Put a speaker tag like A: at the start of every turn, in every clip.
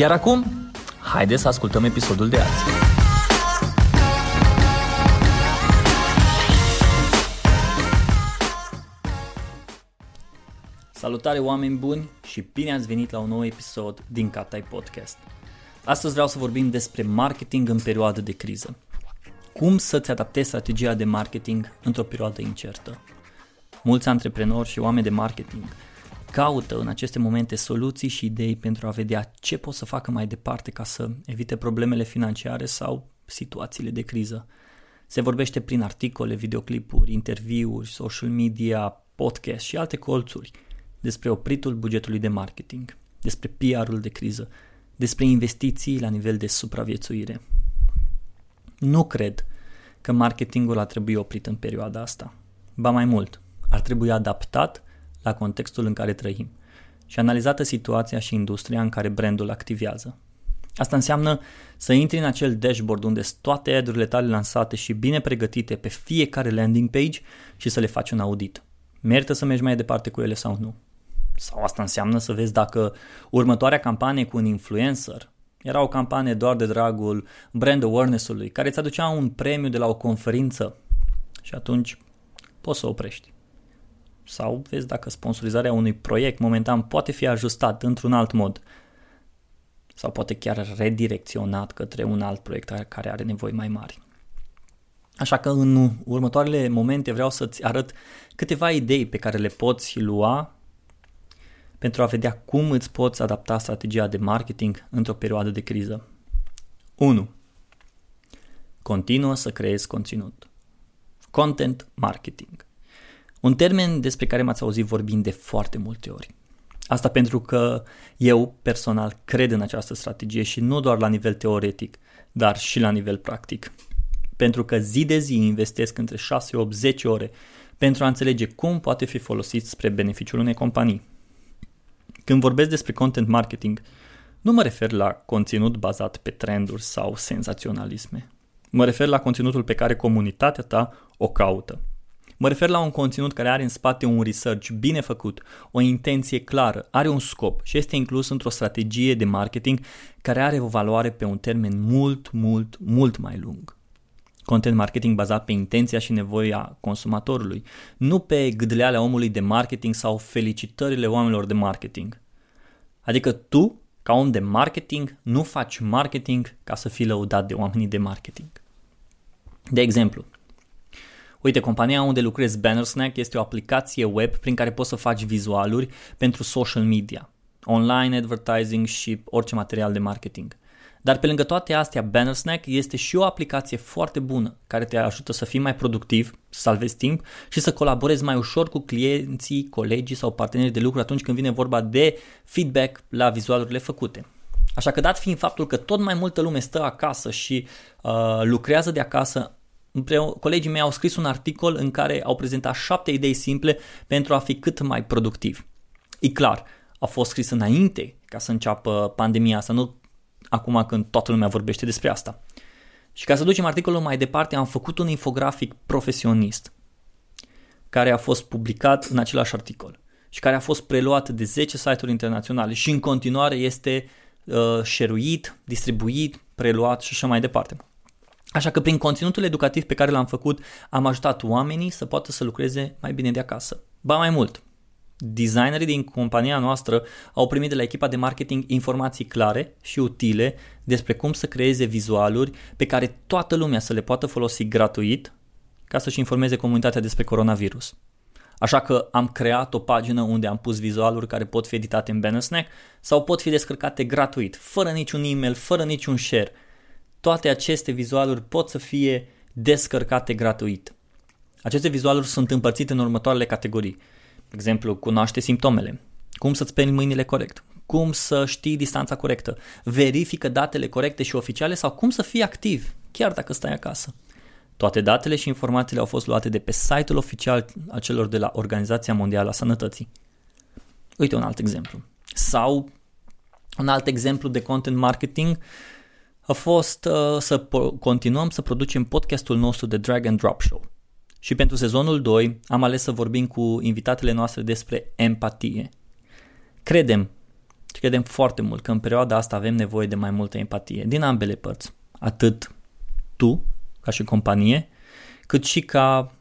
A: Iar acum, haideți să ascultăm episodul de azi. Salutare oameni buni și bine ați venit la un nou episod din Catai Podcast. Astăzi vreau să vorbim despre marketing în perioadă de criză. Cum să-ți adaptezi strategia de marketing într-o perioadă incertă. Mulți antreprenori și oameni de marketing caută în aceste momente soluții și idei pentru a vedea ce pot să facă mai departe ca să evite problemele financiare sau situațiile de criză. Se vorbește prin articole, videoclipuri, interviuri, social media, podcast și alte colțuri despre opritul bugetului de marketing, despre PR-ul de criză, despre investiții la nivel de supraviețuire. Nu cred că marketingul ar trebui oprit în perioada asta. Ba mai mult, ar trebui adaptat la contextul în care trăim și analizată situația și industria în care brandul activează. Asta înseamnă să intri în acel dashboard unde sunt toate ad tale lansate și bine pregătite pe fiecare landing page și să le faci un audit. Merită să mergi mai departe cu ele sau nu? Sau asta înseamnă să vezi dacă următoarea campanie cu un influencer era o campanie doar de dragul brand awareness-ului, care îți aducea un premiu de la o conferință și atunci poți să oprești sau vezi dacă sponsorizarea unui proiect momentan poate fi ajustat într-un alt mod sau poate chiar redirecționat către un alt proiect care are nevoi mai mari. Așa că în următoarele momente vreau să-ți arăt câteva idei pe care le poți lua pentru a vedea cum îți poți adapta strategia de marketing într-o perioadă de criză. 1. Continuă să creezi conținut. Content marketing. Un termen despre care m-ați auzit vorbind de foarte multe ori. Asta pentru că eu personal cred în această strategie și nu doar la nivel teoretic, dar și la nivel practic. Pentru că zi de zi investesc între 6, 8, 10 ore pentru a înțelege cum poate fi folosit spre beneficiul unei companii. Când vorbesc despre content marketing, nu mă refer la conținut bazat pe trenduri sau senzaționalisme. Mă refer la conținutul pe care comunitatea ta o caută. Mă refer la un conținut care are în spate un research bine făcut, o intenție clară, are un scop și este inclus într-o strategie de marketing care are o valoare pe un termen mult, mult, mult mai lung. Content marketing bazat pe intenția și nevoia consumatorului, nu pe gâdlealea omului de marketing sau felicitările oamenilor de marketing. Adică tu, ca om de marketing, nu faci marketing ca să fii lăudat de oamenii de marketing. De exemplu, Uite, compania unde lucrez Bannersnack este o aplicație web prin care poți să faci vizualuri pentru social media, online advertising și orice material de marketing. Dar pe lângă toate astea, Bannersnack este și o aplicație foarte bună care te ajută să fii mai productiv, să salvezi timp și să colaborezi mai ușor cu clienții, colegii sau partenerii de lucru atunci când vine vorba de feedback la vizualurile făcute. Așa că dat fiind faptul că tot mai multă lume stă acasă și uh, lucrează de acasă, împreună, colegii mei au scris un articol în care au prezentat șapte idei simple pentru a fi cât mai productiv. E clar, a fost scris înainte ca să înceapă pandemia asta, nu acum când toată lumea vorbește despre asta. Și ca să ducem articolul mai departe, am făcut un infografic profesionist care a fost publicat în același articol și care a fost preluat de 10 site-uri internaționale și în continuare este uh, share distribuit, preluat și așa mai departe. Așa că prin conținutul educativ pe care l-am făcut am ajutat oamenii să poată să lucreze mai bine de acasă. Ba mai mult, designerii din compania noastră au primit de la echipa de marketing informații clare și utile despre cum să creeze vizualuri pe care toată lumea să le poată folosi gratuit ca să-și informeze comunitatea despre coronavirus. Așa că am creat o pagină unde am pus vizualuri care pot fi editate în Bannersnack sau pot fi descărcate gratuit, fără niciun email, fără niciun share – toate aceste vizualuri pot să fie descărcate gratuit. Aceste vizualuri sunt împărțite în următoarele categorii. De exemplu, cunoaște simptomele, cum să-ți speli mâinile corect, cum să știi distanța corectă, verifică datele corecte și oficiale sau cum să fii activ, chiar dacă stai acasă. Toate datele și informațiile au fost luate de pe site-ul oficial al celor de la Organizația Mondială a Sănătății. Uite un alt exemplu. Sau un alt exemplu de content marketing a fost uh, să po- continuăm să producem podcastul nostru de Drag and Drop Show. Și pentru sezonul 2 am ales să vorbim cu invitatele noastre despre empatie. Credem, și credem foarte mult că în perioada asta avem nevoie de mai multă empatie din ambele părți. Atât tu, ca și companie, cât și ca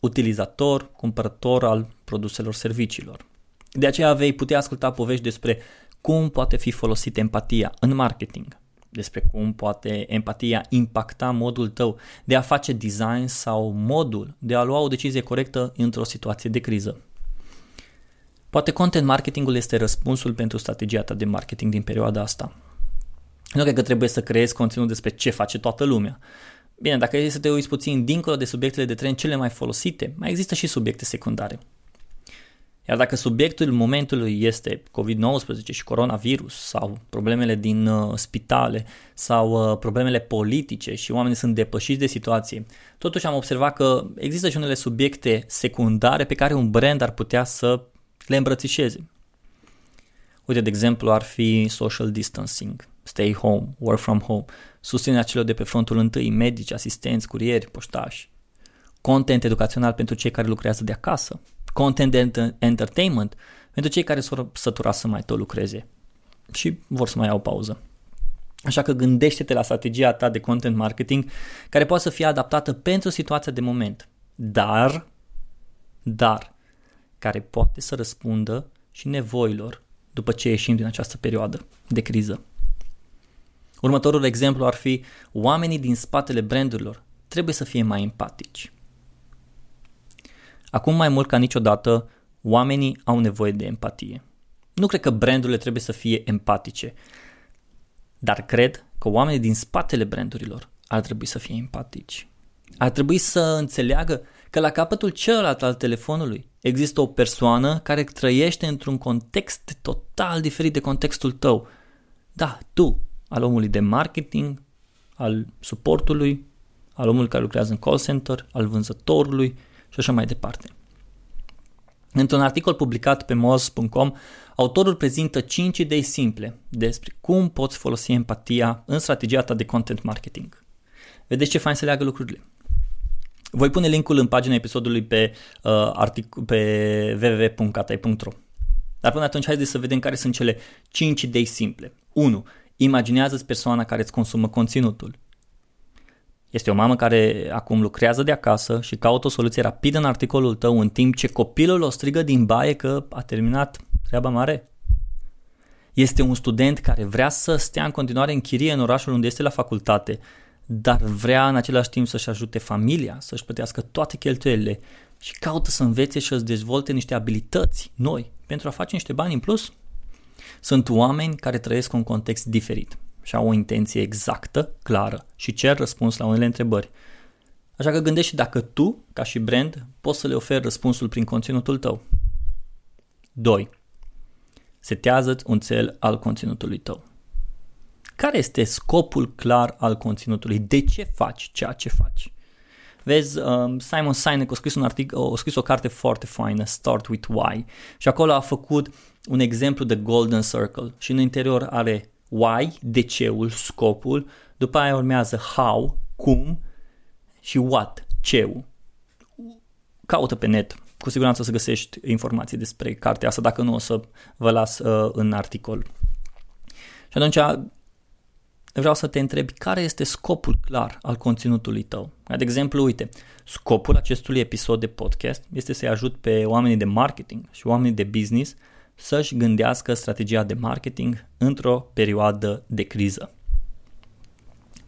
A: utilizator, cumpărător al produselor serviciilor. De aceea vei putea asculta povești despre cum poate fi folosită empatia în marketing, despre cum poate empatia impacta modul tău de a face design sau modul de a lua o decizie corectă într-o situație de criză. Poate content marketingul este răspunsul pentru strategia ta de marketing din perioada asta. Nu cred că trebuie să creezi conținut despre ce face toată lumea. Bine, dacă e să te uiți puțin dincolo de subiectele de trend cele mai folosite, mai există și subiecte secundare. Iar dacă subiectul momentului este COVID-19 și coronavirus sau problemele din uh, spitale sau uh, problemele politice și oamenii sunt depășiți de situație, totuși am observat că există și unele subiecte secundare pe care un brand ar putea să le îmbrățișeze. Uite, de exemplu, ar fi social distancing, stay home, work from home, susținerea celor de pe frontul întâi, medici, asistenți, curieri, poștași, content educațional pentru cei care lucrează de acasă, content de entertainment pentru cei care s-au săturat să mai tot lucreze și vor să mai au pauză. Așa că gândește-te la strategia ta de content marketing care poate să fie adaptată pentru situația de moment, dar, dar, care poate să răspundă și nevoilor după ce ieșim din această perioadă de criză. Următorul exemplu ar fi oamenii din spatele brandurilor trebuie să fie mai empatici. Acum mai mult ca niciodată, oamenii au nevoie de empatie. Nu cred că brandurile trebuie să fie empatice, dar cred că oamenii din spatele brandurilor ar trebui să fie empatici. Ar trebui să înțeleagă că la capătul celălalt al telefonului există o persoană care trăiește într-un context total diferit de contextul tău. Da, tu, al omului de marketing, al suportului, al omului care lucrează în call center, al vânzătorului și așa mai departe. Într-un articol publicat pe moz.com, autorul prezintă 5 idei simple despre cum poți folosi empatia în strategia ta de content marketing. Vedeți ce fain să leagă lucrurile. Voi pune linkul în pagina episodului pe, uh, artic- pe www.catai.ro Dar până atunci haideți să vedem care sunt cele 5 idei simple. 1. Imaginează-ți persoana care îți consumă conținutul. Este o mamă care acum lucrează de acasă și caută o soluție rapidă în articolul tău în timp ce copilul o strigă din baie că a terminat treaba mare. Este un student care vrea să stea în continuare în chirie în orașul unde este la facultate, dar vrea în același timp să-și ajute familia, să-și plătească toate cheltuielile și caută să învețe și să-ți dezvolte niște abilități noi pentru a face niște bani în plus. Sunt oameni care trăiesc un context diferit și au o intenție exactă, clară și cer răspuns la unele întrebări. Așa că gândește dacă tu, ca și brand, poți să le oferi răspunsul prin conținutul tău. 2. Setează-ți un cel al conținutului tău. Care este scopul clar al conținutului? De ce faci ceea ce faci? Vezi, um, Simon Sinek a scris, un articol, a scris o carte foarte faină, Start with Why, și acolo a făcut un exemplu de Golden Circle și în interior are why, de ceul, scopul, după aia urmează how, cum și what, ceu. Caută pe net, cu siguranță o să găsești informații despre cartea asta, dacă nu o să vă las uh, în articol. Și atunci vreau să te întrebi care este scopul clar al conținutului tău. De exemplu, uite, scopul acestui episod de podcast este să-i ajut pe oamenii de marketing și oamenii de business să-și gândească strategia de marketing într-o perioadă de criză.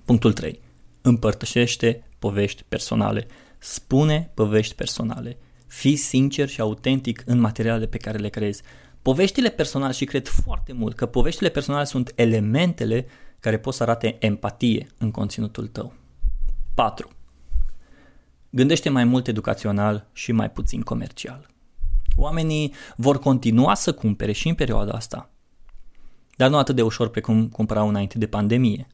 A: Punctul 3. Împărtășește povești personale. Spune povești personale. Fii sincer și autentic în materialele pe care le creezi. Poveștile personale, și cred foarte mult că poveștile personale sunt elementele care pot să arate empatie în conținutul tău. 4. Gândește mai mult educațional și mai puțin comercial. Oamenii vor continua să cumpere și în perioada asta. dar nu atât de ușor precum cumpărau înainte de pandemie.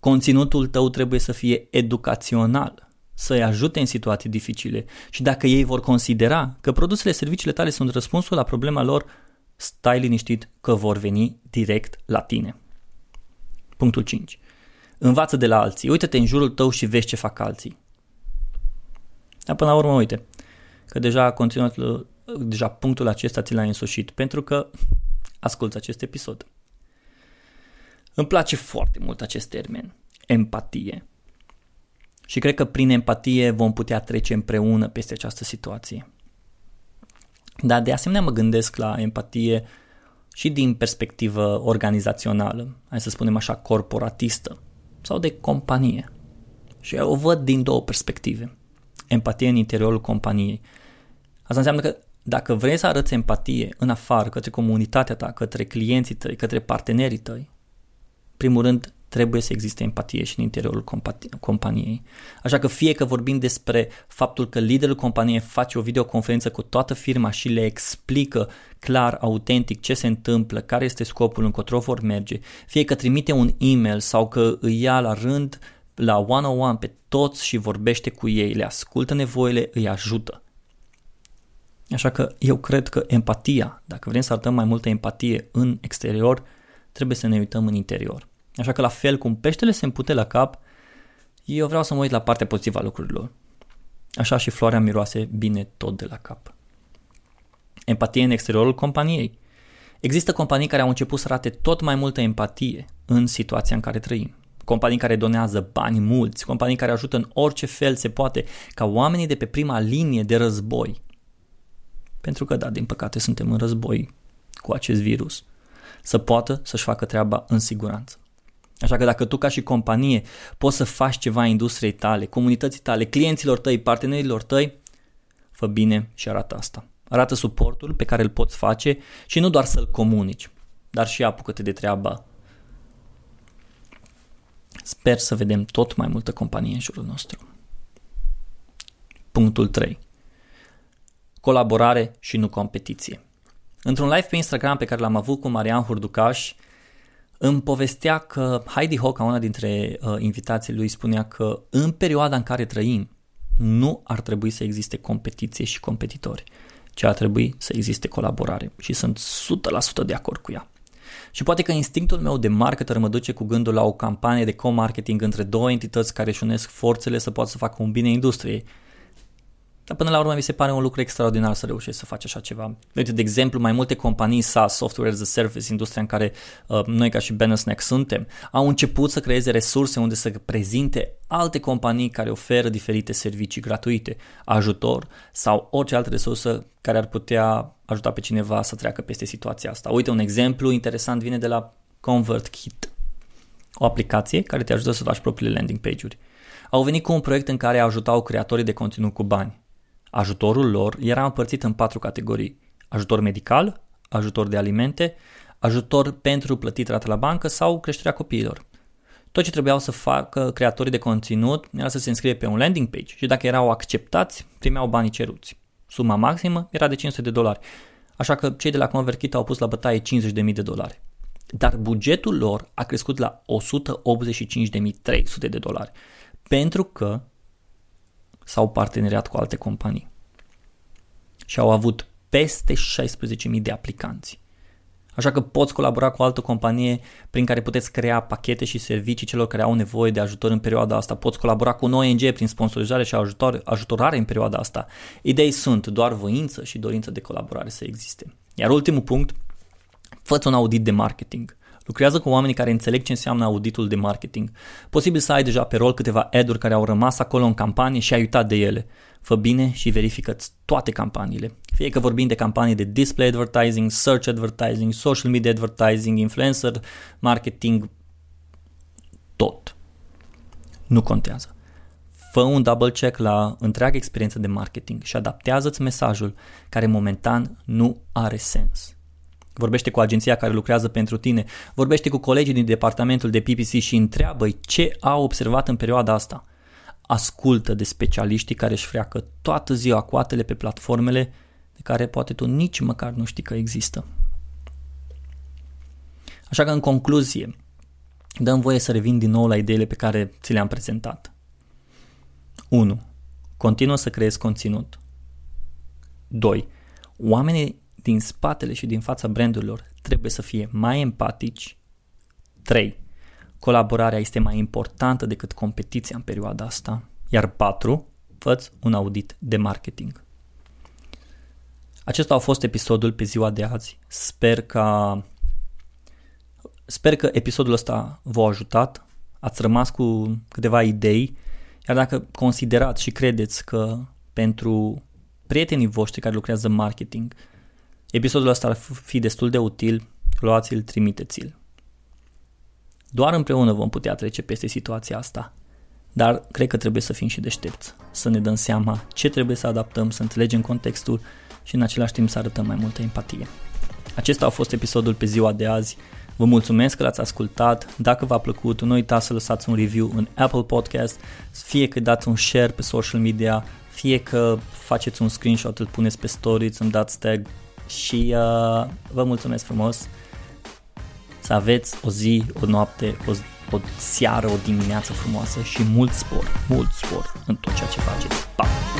A: Conținutul tău trebuie să fie educațional, să-i ajute în situații dificile și dacă ei vor considera că produsele, serviciile tale sunt răspunsul la problema lor, stai liniștit că vor veni direct la tine. Punctul 5. Învață de la alții. Uită-te în jurul tău și vezi ce fac alții. Dar până la urmă, uite, că deja continuat, deja punctul acesta ți l-ai însușit, pentru că asculți acest episod. Îmi place foarte mult acest termen, empatie. Și cred că prin empatie vom putea trece împreună peste această situație. Dar de asemenea mă gândesc la empatie și din perspectivă organizațională, hai să spunem așa, corporatistă sau de companie. Și eu o văd din două perspective. Empatie în interiorul companiei. Asta înseamnă că dacă vrei să arăți empatie în afară, către comunitatea ta, către clienții tăi, către partenerii tăi, primul rând trebuie să existe empatie și în interiorul companiei. Așa că fie că vorbim despre faptul că liderul companiei face o videoconferință cu toată firma și le explică clar, autentic ce se întâmplă, care este scopul, încotro vor merge, fie că trimite un e-mail sau că îi ia la rând la one-on-one pe toți și vorbește cu ei, le ascultă nevoile, îi ajută. Așa că eu cred că empatia, dacă vrem să arătăm mai multă empatie în exterior, trebuie să ne uităm în interior. Așa că la fel cum peștele se împute la cap, eu vreau să mă uit la partea pozitivă a lucrurilor. Așa și floarea miroase bine tot de la cap. Empatie în exteriorul companiei. Există companii care au început să rate tot mai multă empatie în situația în care trăim. Companii care donează bani mulți, companii care ajută în orice fel se poate ca oamenii de pe prima linie de război. Pentru că, da, din păcate suntem în război cu acest virus. Să poată să-și facă treaba în siguranță. Așa că dacă tu ca și companie poți să faci ceva industriei tale, comunității tale, clienților tăi, partenerilor tăi, fă bine și arată asta. Arată suportul pe care îl poți face și nu doar să-l comunici, dar și apucă-te de treaba. Sper să vedem tot mai multă companie în jurul nostru. Punctul 3. Colaborare și nu competiție. Într-un live pe Instagram pe care l-am avut cu Marian Hurducaș, îmi povestea că Heidi Hoca, una dintre uh, invitații lui, spunea că în perioada în care trăim, nu ar trebui să existe competiție și competitori, ci ar trebui să existe colaborare și sunt 100% de acord cu ea. Și poate că instinctul meu de marketer mă duce cu gândul la o campanie de co-marketing între două entități care își unesc forțele să poată să facă un bine industriei dar până la urmă mi se pare un lucru extraordinar să reușești să faci așa ceva. Uite, de exemplu, mai multe companii SaaS, Software as a Service, industria în care uh, noi ca și Benesnack suntem, au început să creeze resurse unde să prezinte alte companii care oferă diferite servicii gratuite, ajutor sau orice altă resursă care ar putea ajuta pe cineva să treacă peste situația asta. Uite, un exemplu interesant vine de la ConvertKit, o aplicație care te ajută să faci propriile landing page-uri. Au venit cu un proiect în care ajutau creatorii de conținut cu bani Ajutorul lor era împărțit în patru categorii. Ajutor medical, ajutor de alimente, ajutor pentru plătit rată la bancă sau creșterea copiilor. Tot ce trebuiau să facă creatorii de conținut era să se înscrie pe un landing page și dacă erau acceptați, primeau banii ceruți. Suma maximă era de 500 de dolari, așa că cei de la ConvertKit au pus la bătaie 50.000 de dolari. Dar bugetul lor a crescut la 185.300 de dolari, pentru că sau parteneriat cu alte companii. Și au avut peste 16.000 de aplicanți. Așa că poți colabora cu o altă companie prin care puteți crea pachete și servicii celor care au nevoie de ajutor în perioada asta. Poți colabora cu un ONG prin sponsorizare și ajutor, ajutorare în perioada asta. Idei sunt doar voință și dorință de colaborare să existe. Iar ultimul punct, fă un audit de marketing. Lucrează cu oamenii care înțeleg ce înseamnă auditul de marketing. Posibil să ai deja pe rol câteva ad-uri care au rămas acolo în campanie și ai uitat de ele. Fă bine și verifică toate campaniile. Fie că vorbim de campanii de display advertising, search advertising, social media advertising, influencer marketing, tot. Nu contează. Fă un double check la întreaga experiență de marketing și adaptează-ți mesajul care momentan nu are sens. Vorbește cu agenția care lucrează pentru tine, vorbește cu colegii din departamentul de PPC și întreabă ce au observat în perioada asta. Ascultă de specialiștii care își freacă toată ziua coatele pe platformele de care poate tu nici măcar nu știi că există. Așa că în concluzie, dăm voie să revin din nou la ideile pe care ți le-am prezentat. 1. Continuă să creezi conținut. 2. Oamenii din spatele și din fața brandurilor trebuie să fie mai empatici. 3. Colaborarea este mai importantă decât competiția în perioada asta. Iar 4. Fă un audit de marketing. Acesta a fost episodul pe ziua de azi. Sper că Sper că episodul ăsta v-a ajutat, ați rămas cu câteva idei, iar dacă considerați și credeți că pentru prietenii voștri care lucrează marketing, episodul ăsta ar fi destul de util, luați-l, trimiteți-l. Doar împreună vom putea trece peste situația asta, dar cred că trebuie să fim și deștepți, să ne dăm seama ce trebuie să adaptăm, să înțelegem contextul și în același timp să arătăm mai multă empatie. Acesta a fost episodul pe ziua de azi. Vă mulțumesc că l-ați ascultat. Dacă v-a plăcut, nu uitați să lăsați un review în Apple Podcast, fie că dați un share pe social media, fie că faceți un screenshot, îl puneți pe stories, îmi dați tag și uh, vă mulțumesc frumos. Să aveți o zi, o noapte, o, o seară, o dimineață frumoasă și mult spor, mult spor în tot ceea ce faceți. Pa!